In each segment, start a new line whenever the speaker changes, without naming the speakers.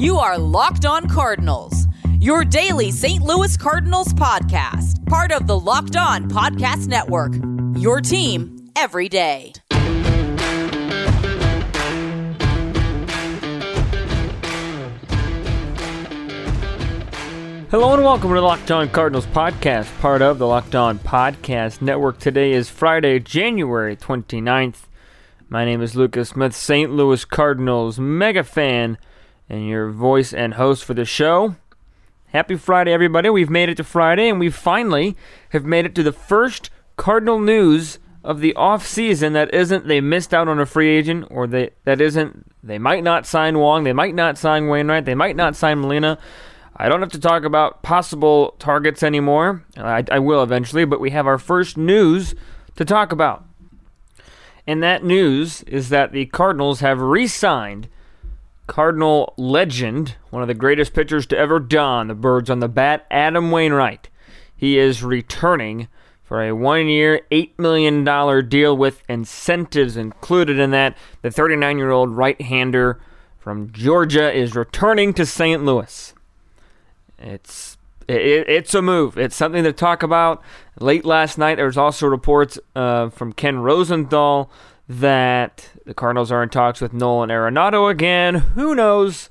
You are Locked On Cardinals, your daily St. Louis Cardinals podcast, part of the Locked On Podcast Network. Your team every day.
Hello and welcome to the Locked On Cardinals podcast, part of the Locked On Podcast Network. Today is Friday, January 29th. My name is Lucas Smith, St. Louis Cardinals mega fan, and your voice and host for the show. Happy Friday, everybody. We've made it to Friday, and we finally have made it to the first Cardinal news of the off season that isn't they missed out on a free agent or they that isn't they might not sign Wong, they might not sign Wainwright, they might not sign Molina. I don't have to talk about possible targets anymore. I, I will eventually, but we have our first news to talk about. And that news is that the Cardinals have re signed Cardinal legend, one of the greatest pitchers to ever don the birds on the bat, Adam Wainwright. He is returning for a one year, $8 million deal with incentives included in that. The 39 year old right hander from Georgia is returning to St. Louis. It's it, it's a move. It's something to talk about. Late last night, there was also reports uh, from Ken Rosenthal that the Cardinals are in talks with Nolan Arenado again. Who knows?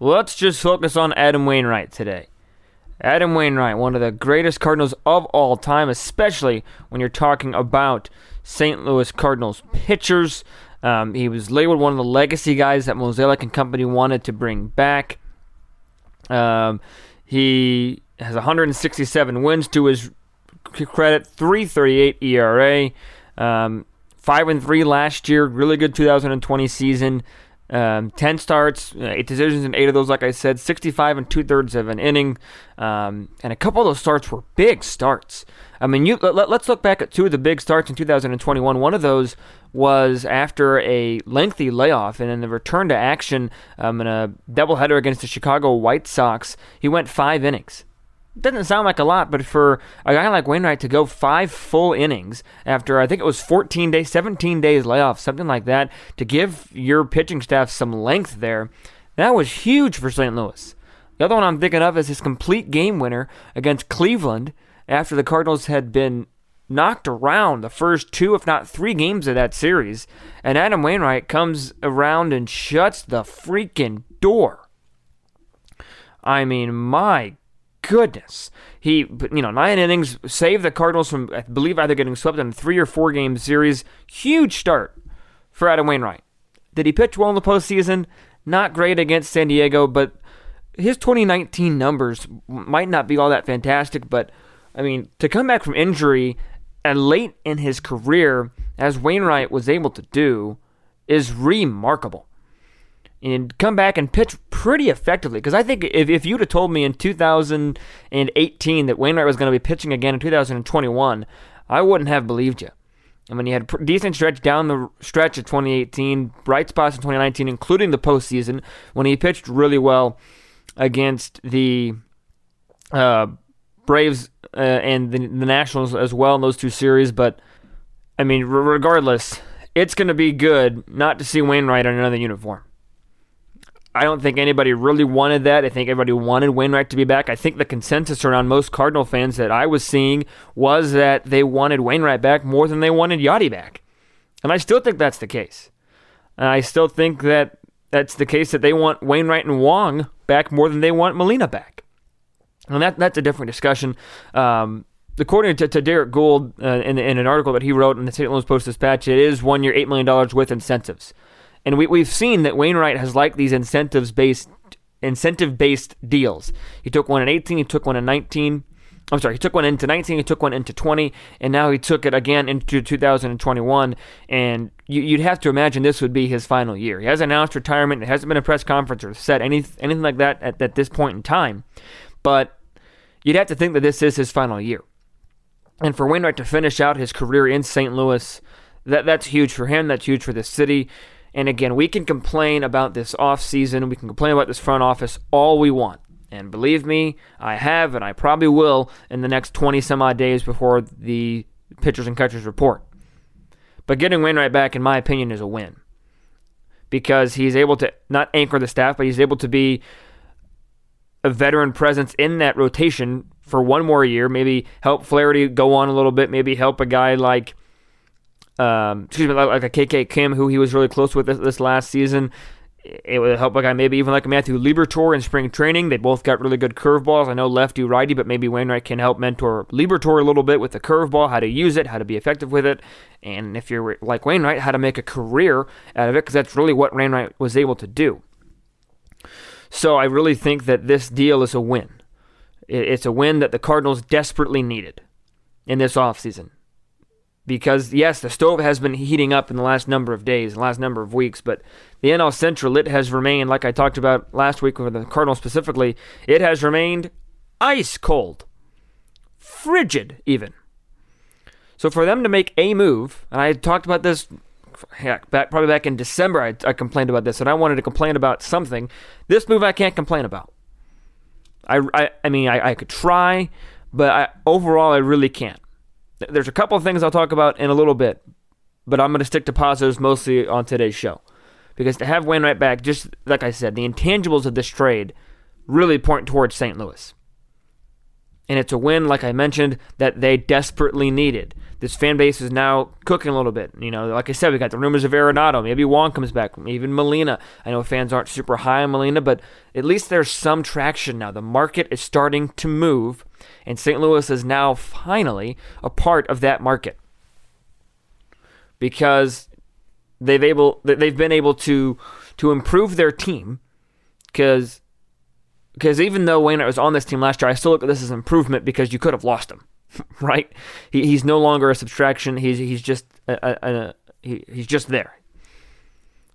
Let's just focus on Adam Wainwright today. Adam Wainwright, one of the greatest Cardinals of all time, especially when you're talking about St. Louis Cardinals pitchers. Um, he was labeled one of the legacy guys that Mozeliak and company wanted to bring back. Um, he has 167 wins to his credit, 338 ERA, um, five and three last year. Really good 2020 season. Um, 10 starts, uh, eight decisions, and eight of those, like I said, 65 and two thirds of an inning. Um, and a couple of those starts were big starts. I mean, you let, us look back at two of the big starts in 2021. One of those was after a lengthy layoff and then the return to action um, in a doubleheader against the Chicago White Sox. He went five innings doesn't sound like a lot, but for a guy like Wainwright to go five full innings after I think it was 14 days, 17 days layoff, something like that, to give your pitching staff some length there, that was huge for St. Louis. The other one I'm thinking of is his complete game winner against Cleveland after the Cardinals had been knocked around the first two, if not three games of that series, and Adam Wainwright comes around and shuts the freaking door. I mean, my goodness. He, you know, nine innings, saved the Cardinals from, I believe, either getting swept in a three or four game series. Huge start for Adam Wainwright. Did he pitch well in the postseason? Not great against San Diego, but his 2019 numbers might not be all that fantastic. But, I mean, to come back from injury and late in his career, as Wainwright was able to do, is remarkable and come back and pitch pretty effectively. Because I think if, if you'd have told me in 2018 that Wainwright was going to be pitching again in 2021, I wouldn't have believed you. I mean, he had a decent stretch down the stretch of 2018, bright spots in 2019, including the postseason when he pitched really well against the uh, Braves uh, and the, the Nationals as well in those two series. But I mean, regardless, it's going to be good not to see Wainwright in another uniform. I don't think anybody really wanted that. I think everybody wanted Wainwright to be back. I think the consensus around most Cardinal fans that I was seeing was that they wanted Wainwright back more than they wanted Yadi back. And I still think that's the case. And I still think that that's the case that they want Wainwright and Wong back more than they want Molina back. And that that's a different discussion. Um, according to, to Derrick Goold uh, in, in an article that he wrote in the St. Louis Post Dispatch, it is one year, $8 million with incentives. And we, we've seen that Wainwright has liked these incentives based incentive based deals. He took one in 18, he took one in 19. I'm sorry, he took one into 19, he took one into 20, and now he took it again into 2021. And you, would have to imagine this would be his final year. He has announced retirement. It hasn't been a press conference or said any, anything like that at, at this point in time. But you'd have to think that this is his final year. And for Wainwright to finish out his career in St. Louis, that, that's huge for him. That's huge for the city. And again, we can complain about this offseason, we can complain about this front office all we want. And believe me, I have, and I probably will in the next 20 some odd days before the pitchers and catchers report. But getting Wainwright back, in my opinion, is a win. because he's able to not anchor the staff, but he's able to be a veteran presence in that rotation for one more year. Maybe help Flaherty go on a little bit. Maybe help a guy like, um, excuse me, like a KK Kim, who he was really close with this, this last season. It would help a guy maybe even like Matthew Liberatore in spring training. They both got really good curveballs. I know lefty righty, but maybe Wainwright can help mentor Liberatore a little bit with the curveball, how to use it, how to be effective with it, and if you're like Wainwright, how to make a career out of it, because that's really what Wainwright was able to do. So I really think that this deal is a win. It's a win that the Cardinals desperately needed in this offseason. Because, yes, the stove has been heating up in the last number of days, the last number of weeks, but the NL Central, it has remained, like I talked about last week with the Cardinals specifically, it has remained ice cold, frigid even. So for them to make a move, and I talked about this heck, back probably back in December, I, I complained about this, and I wanted to complain about something. This move I can't complain about. I, I, I mean, I, I could try, but I, overall, I really can't. There's a couple of things I'll talk about in a little bit, but I'm going to stick to positives mostly on today's show. Because to have Wainwright back, just like I said, the intangibles of this trade really point towards St. Louis. And it's a win, like I mentioned, that they desperately needed this fan base is now cooking a little bit. You know, like I said, we got the rumors of Arenado. Maybe Wong comes back. Even Molina. I know fans aren't super high on Molina, but at least there's some traction now. The market is starting to move, and St. Louis is now finally a part of that market because they've able they've been able to to improve their team because because even though Wayne was on this team last year, I still look at this as improvement because you could have lost him. right? He, he's no longer a subtraction. He's he's just a, a, a, he, he's just there.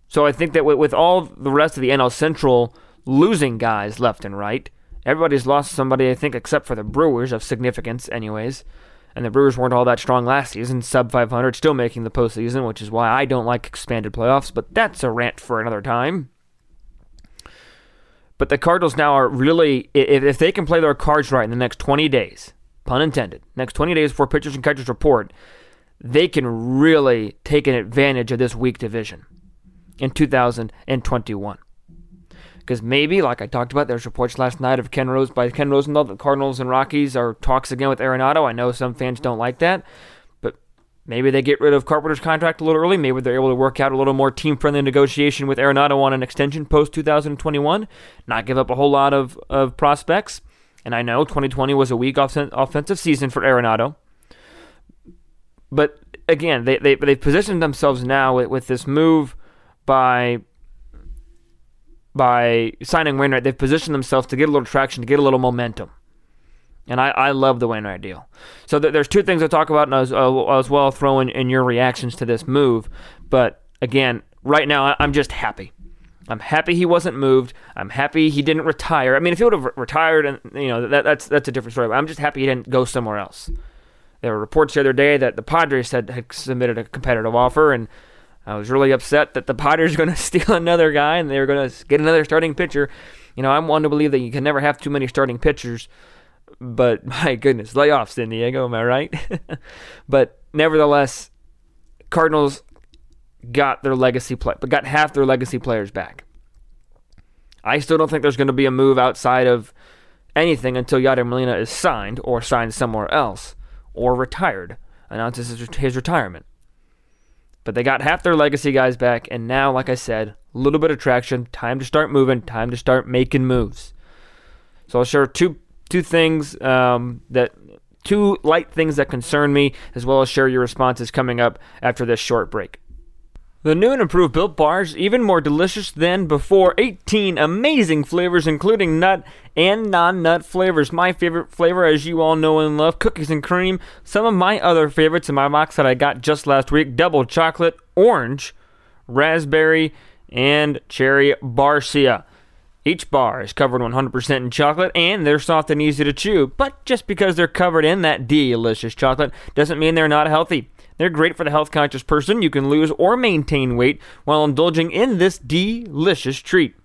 So I think that with, with all the rest of the NL Central losing guys left and right, everybody's lost somebody. I think except for the Brewers of significance, anyways. And the Brewers weren't all that strong last season, sub 500, still making the postseason, which is why I don't like expanded playoffs. But that's a rant for another time. But the Cardinals now are really, if, if they can play their cards right in the next 20 days, pun intended, next 20 days before pitchers and catchers report, they can really take an advantage of this weak division in 2021. Because maybe, like I talked about, there's reports last night of Ken Rose by Ken Rosenthal that the Cardinals and Rockies are talks again with Arenado. I know some fans don't like that, maybe they get rid of Carpenter's contract a little early. Maybe they're able to work out a little more team-friendly negotiation with Arenado on an extension post 2021, not give up a whole lot of, of prospects. And I know 2020 was a weak off- offensive season for Arenado. But again, they, they, they've positioned themselves now with, with this move by by signing Wainwright. They've positioned themselves to get a little traction, to get a little momentum. And I, I love the Wainwright deal. So th- there's two things I talk about, and as, uh, as well throw in, in your reactions to this move. But again, right now, I'm just happy. I'm happy he wasn't moved. I'm happy he didn't retire. I mean, if he would have retired, and you know, that, that's that's a different story. But I'm just happy he didn't go somewhere else. There were reports the other day that the Padres had, had submitted a competitive offer, and I was really upset that the Padres are going to steal another guy and they were going to get another starting pitcher. You know, I'm one to believe that you can never have too many starting pitchers, but my goodness, lay off San Diego, am I right? but nevertheless, Cardinals got their legacy play, but got half their legacy players back. I still don't think there's going to be a move outside of anything until Yadier Molina is signed or signed somewhere else or retired, announces his retirement. But they got half their legacy guys back, and now, like I said, a little bit of traction. Time to start moving. Time to start making moves. So I'll share two two things um, that two light things that concern me, as well as share your responses coming up after this short break. The new and improved Built Bars, even more delicious than before. 18 amazing flavors, including nut and non nut flavors. My favorite flavor, as you all know and love, cookies and cream. Some of my other favorites in my box that I got just last week double chocolate, orange, raspberry, and cherry barcia. Each bar is covered 100% in chocolate and they're soft and easy to chew. But just because they're covered in that delicious chocolate doesn't mean they're not healthy. They're great for the health conscious person. You can lose or maintain weight while indulging in this delicious treat.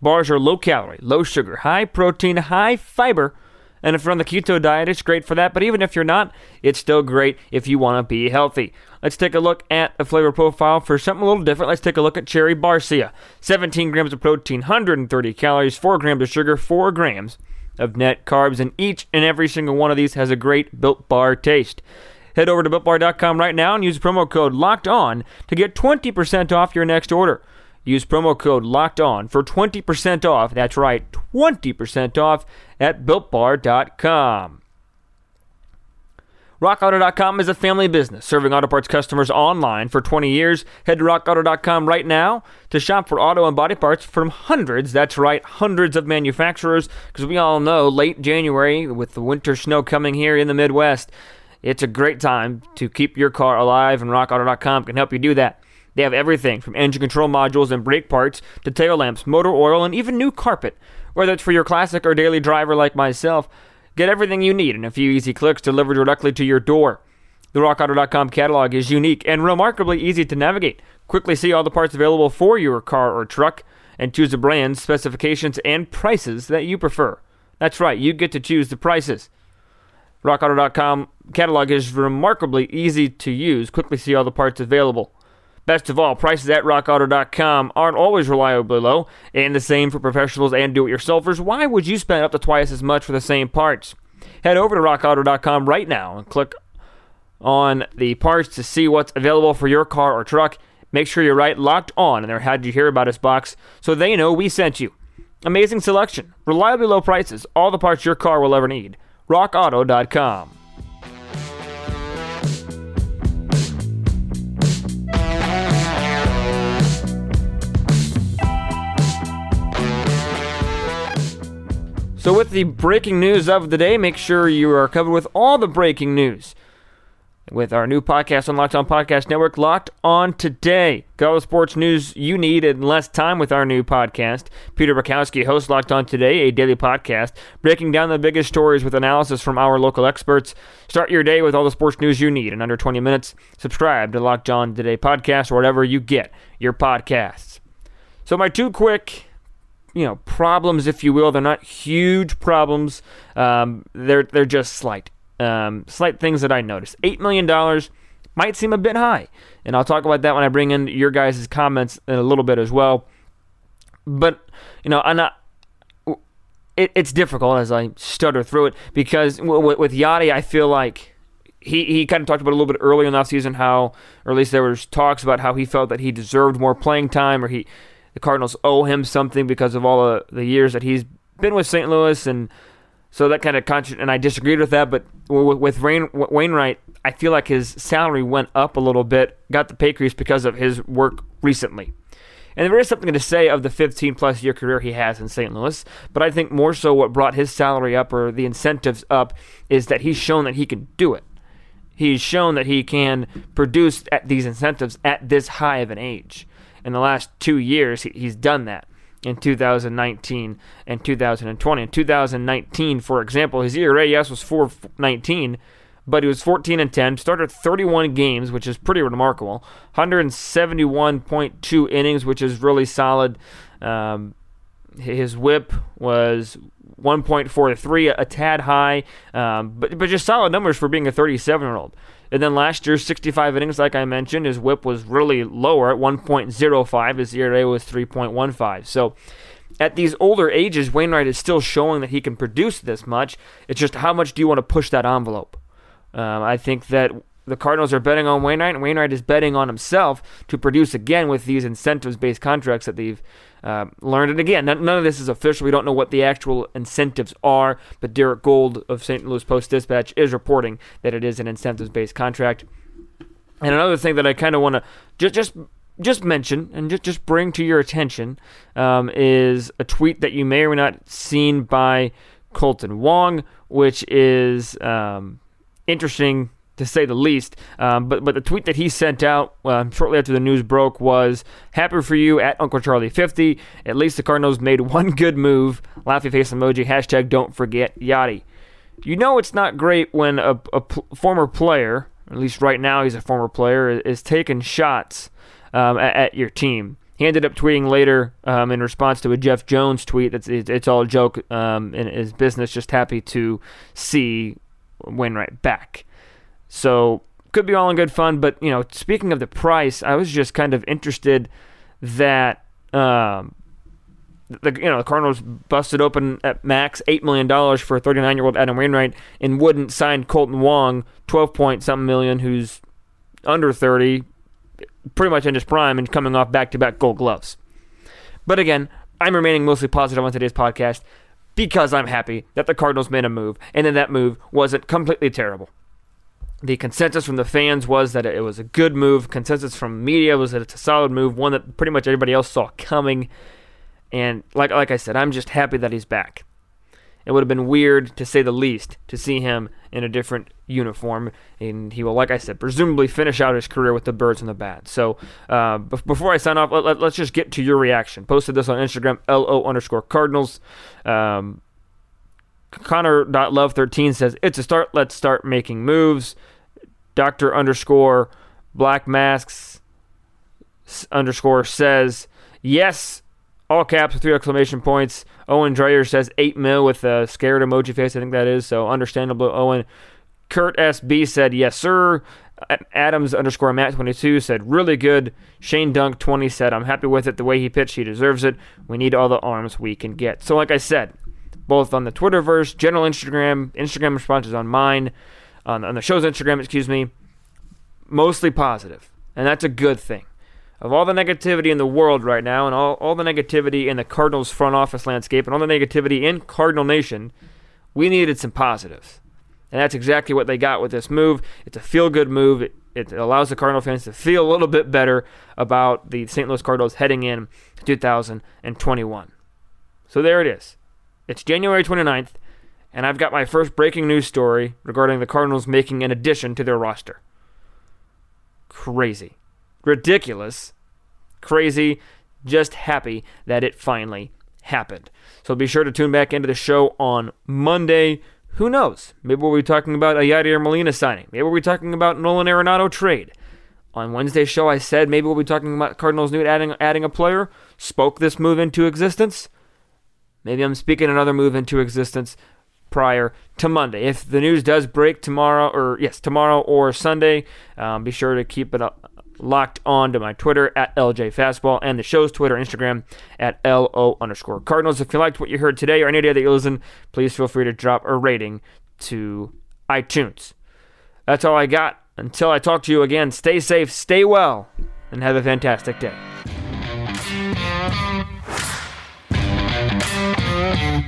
Bars are low calorie, low sugar, high protein, high fiber, And if you're on the keto diet, it's great for that. But even if you're not, it's still great if you want to be healthy. Let's take a look at a flavor profile for something a little different. Let's take a look at cherry barcia. 17 grams of protein, 130 calories, 4 grams of sugar, 4 grams of net carbs, and each and every single one of these has a great built bar taste. Head over to builtbar.com right now and use promo code LOCKED ON to get 20% off your next order. Use promo code LOCKED ON for 20% off. That's right, 20% off at builtbar.com. RockAuto.com is a family business serving auto parts customers online for 20 years. Head to RockAuto.com right now to shop for auto and body parts from hundreds, that's right, hundreds of manufacturers. Because we all know late January, with the winter snow coming here in the Midwest, it's a great time to keep your car alive, and RockAuto.com can help you do that. They have everything from engine control modules and brake parts to tail lamps, motor oil, and even new carpet. Whether it's for your classic or daily driver like myself, Get everything you need in a few easy clicks delivered directly to your door. The RockAuto.com catalog is unique and remarkably easy to navigate. Quickly see all the parts available for your car or truck and choose the brands, specifications, and prices that you prefer. That's right, you get to choose the prices. RockAuto.com catalog is remarkably easy to use. Quickly see all the parts available. Best of all, prices at rockauto.com aren't always reliably low, and the same for professionals and do it yourselfers. Why would you spend up to twice as much for the same parts? Head over to rockauto.com right now and click on the parts to see what's available for your car or truck. Make sure you're right locked on in their How'd You Hear About Us box so they know we sent you. Amazing selection, reliably low prices, all the parts your car will ever need. RockAuto.com. So, with the breaking news of the day, make sure you are covered with all the breaking news with our new podcast on Locked On Podcast Network, Locked On Today. Got all the sports news you need in less time with our new podcast. Peter Bukowski hosts Locked On Today, a daily podcast, breaking down the biggest stories with analysis from our local experts. Start your day with all the sports news you need in under 20 minutes. Subscribe to Locked On Today podcast or whatever you get your podcasts. So, my two quick you know problems, if you will. They're not huge problems. Um, they're they're just slight, um, slight things that I noticed. Eight million dollars might seem a bit high, and I'll talk about that when I bring in your guys' comments in a little bit as well. But you know, and. It, it's difficult as I stutter through it because with Yadi, I feel like he, he kind of talked about a little bit earlier in the season how, or at least there was talks about how he felt that he deserved more playing time, or he the Cardinals owe him something because of all the, the years that he's been with St. Louis, and so that kind of contra- and I disagreed with that. But with, with Rain, Wainwright, I feel like his salary went up a little bit, got the pay increase because of his work recently. And there is something to say of the 15 plus year career he has in St. Louis, but I think more so what brought his salary up or the incentives up is that he's shown that he can do it. He's shown that he can produce at these incentives at this high of an age in the last two years, he's done that in 2019 and 2020. In 2019, for example, his ERA, yes, was 419, but he was 14 and 10, started 31 games, which is pretty remarkable. 171.2 innings, which is really solid. Um, his whip was 1.43, a, a tad high, um, but but just solid numbers for being a 37 year old. And then last year, 65 innings, like I mentioned, his whip was really lower at 1.05. His ERA was 3.15. So at these older ages, Wainwright is still showing that he can produce this much. It's just how much do you want to push that envelope? Um, I think that the Cardinals are betting on Wainwright, and Wainwright is betting on himself to produce again with these incentives-based contracts that they've uh, learned. And again, none of this is official. We don't know what the actual incentives are, but Derrick Goold of St. Louis Post Dispatch is reporting that it is an incentives-based contract. And another thing that I kind of want to just just just mention and just just bring to your attention um, is a tweet that you may or may not seen by Kolten Wong, which is um, interesting to say the least. Um, but but the tweet that he sent out uh, shortly after the news broke was happy for you at Uncle Charlie 50. At least the Cardinals made one good move. Laughy face emoji. Hashtag don't forget Yadi. You know it's not great when a, former player, at least right now he's a former player, is, is taking shots um, at, at, your team. He ended up tweeting later um, in response to a Jeff Jones tweet that's it, it's all a joke um, in his business. Just happy to see Wainwright back. So could be all in good fun. But you know, speaking of the price, I was just kind of interested that um, the you know the Cardinals busted open at max eight million dollars for a 39 year old Adam Wainwright and wouldn't sign Kolten Wong 12 point something million, who's under 30, pretty much in his prime and coming off back to back Gold Gloves. But again, I'm remaining mostly positive on today's podcast because I'm happy that the Cardinals made a move and then that move wasn't completely terrible. The consensus from the fans was that it was a good move. Consensus from media was that it's a solid move, one that pretty much everybody else saw coming. And like like I said, I'm just happy that he's back. It would have been weird, to say the least, to see him in a different uniform. And he will, like I said, presumably finish out his career with the Birds and the Bats. So uh, b- before I sign off, let, us let, just get to your reaction. Posted this on Instagram, LO underscore Cardinals. Um, Connor.love13 says, It's a start. Let's start making moves. Doctor underscore black masks underscore says, Yes, all caps with three exclamation points. Owen Dreyer says 8 mil with a scared emoji face. I think that is. So understandable, Owen. Kurt SB said, yes, sir. Adams underscore Matt 22 said, really good. Shane Dunk 20 said, I'm happy with it. The way he pitched, he deserves it. We need all the arms we can get. So, like I said, both on the Twitterverse, general Instagram, Instagram responses on mine, on, on the show's Instagram, excuse me, mostly positive. And that's a good thing of all the negativity in the world right now and all, all the negativity in the Cardinals front office landscape and all the negativity in Cardinal Nation, we needed some positives. And that's exactly what they got with this move. It's a feel good move. It, it allows the Cardinal fans to feel a little bit better about the St. Louis Cardinals heading in 2021. So there it is. It's January 29th, and I've got my first breaking news story regarding the Cardinals making an addition to their roster. Crazy ridiculous, crazy, just happy that it finally happened. So be sure to tune back into the show on Monday. Who knows? Maybe we'll be talking about a Yadier Molina signing. Maybe we'll be talking about Nolan Arenado trade. On Wednesday's show, I said maybe we'll be talking about Cardinals new adding adding a player. Spoke this move into existence. Maybe I'm speaking another move into existence prior to Monday. If the news does break tomorrow, or yes, tomorrow or Sunday, um, be sure to keep it up, locked on to my Twitter at LJ Fastball and the show's Twitter and Instagram at LO underscore Cardinals. If you liked what you heard today or any day that you listen, please feel free to drop a rating to iTunes. That's all I got. Until I talk to you again, stay safe, stay well, and have a fantastic day. Yeah.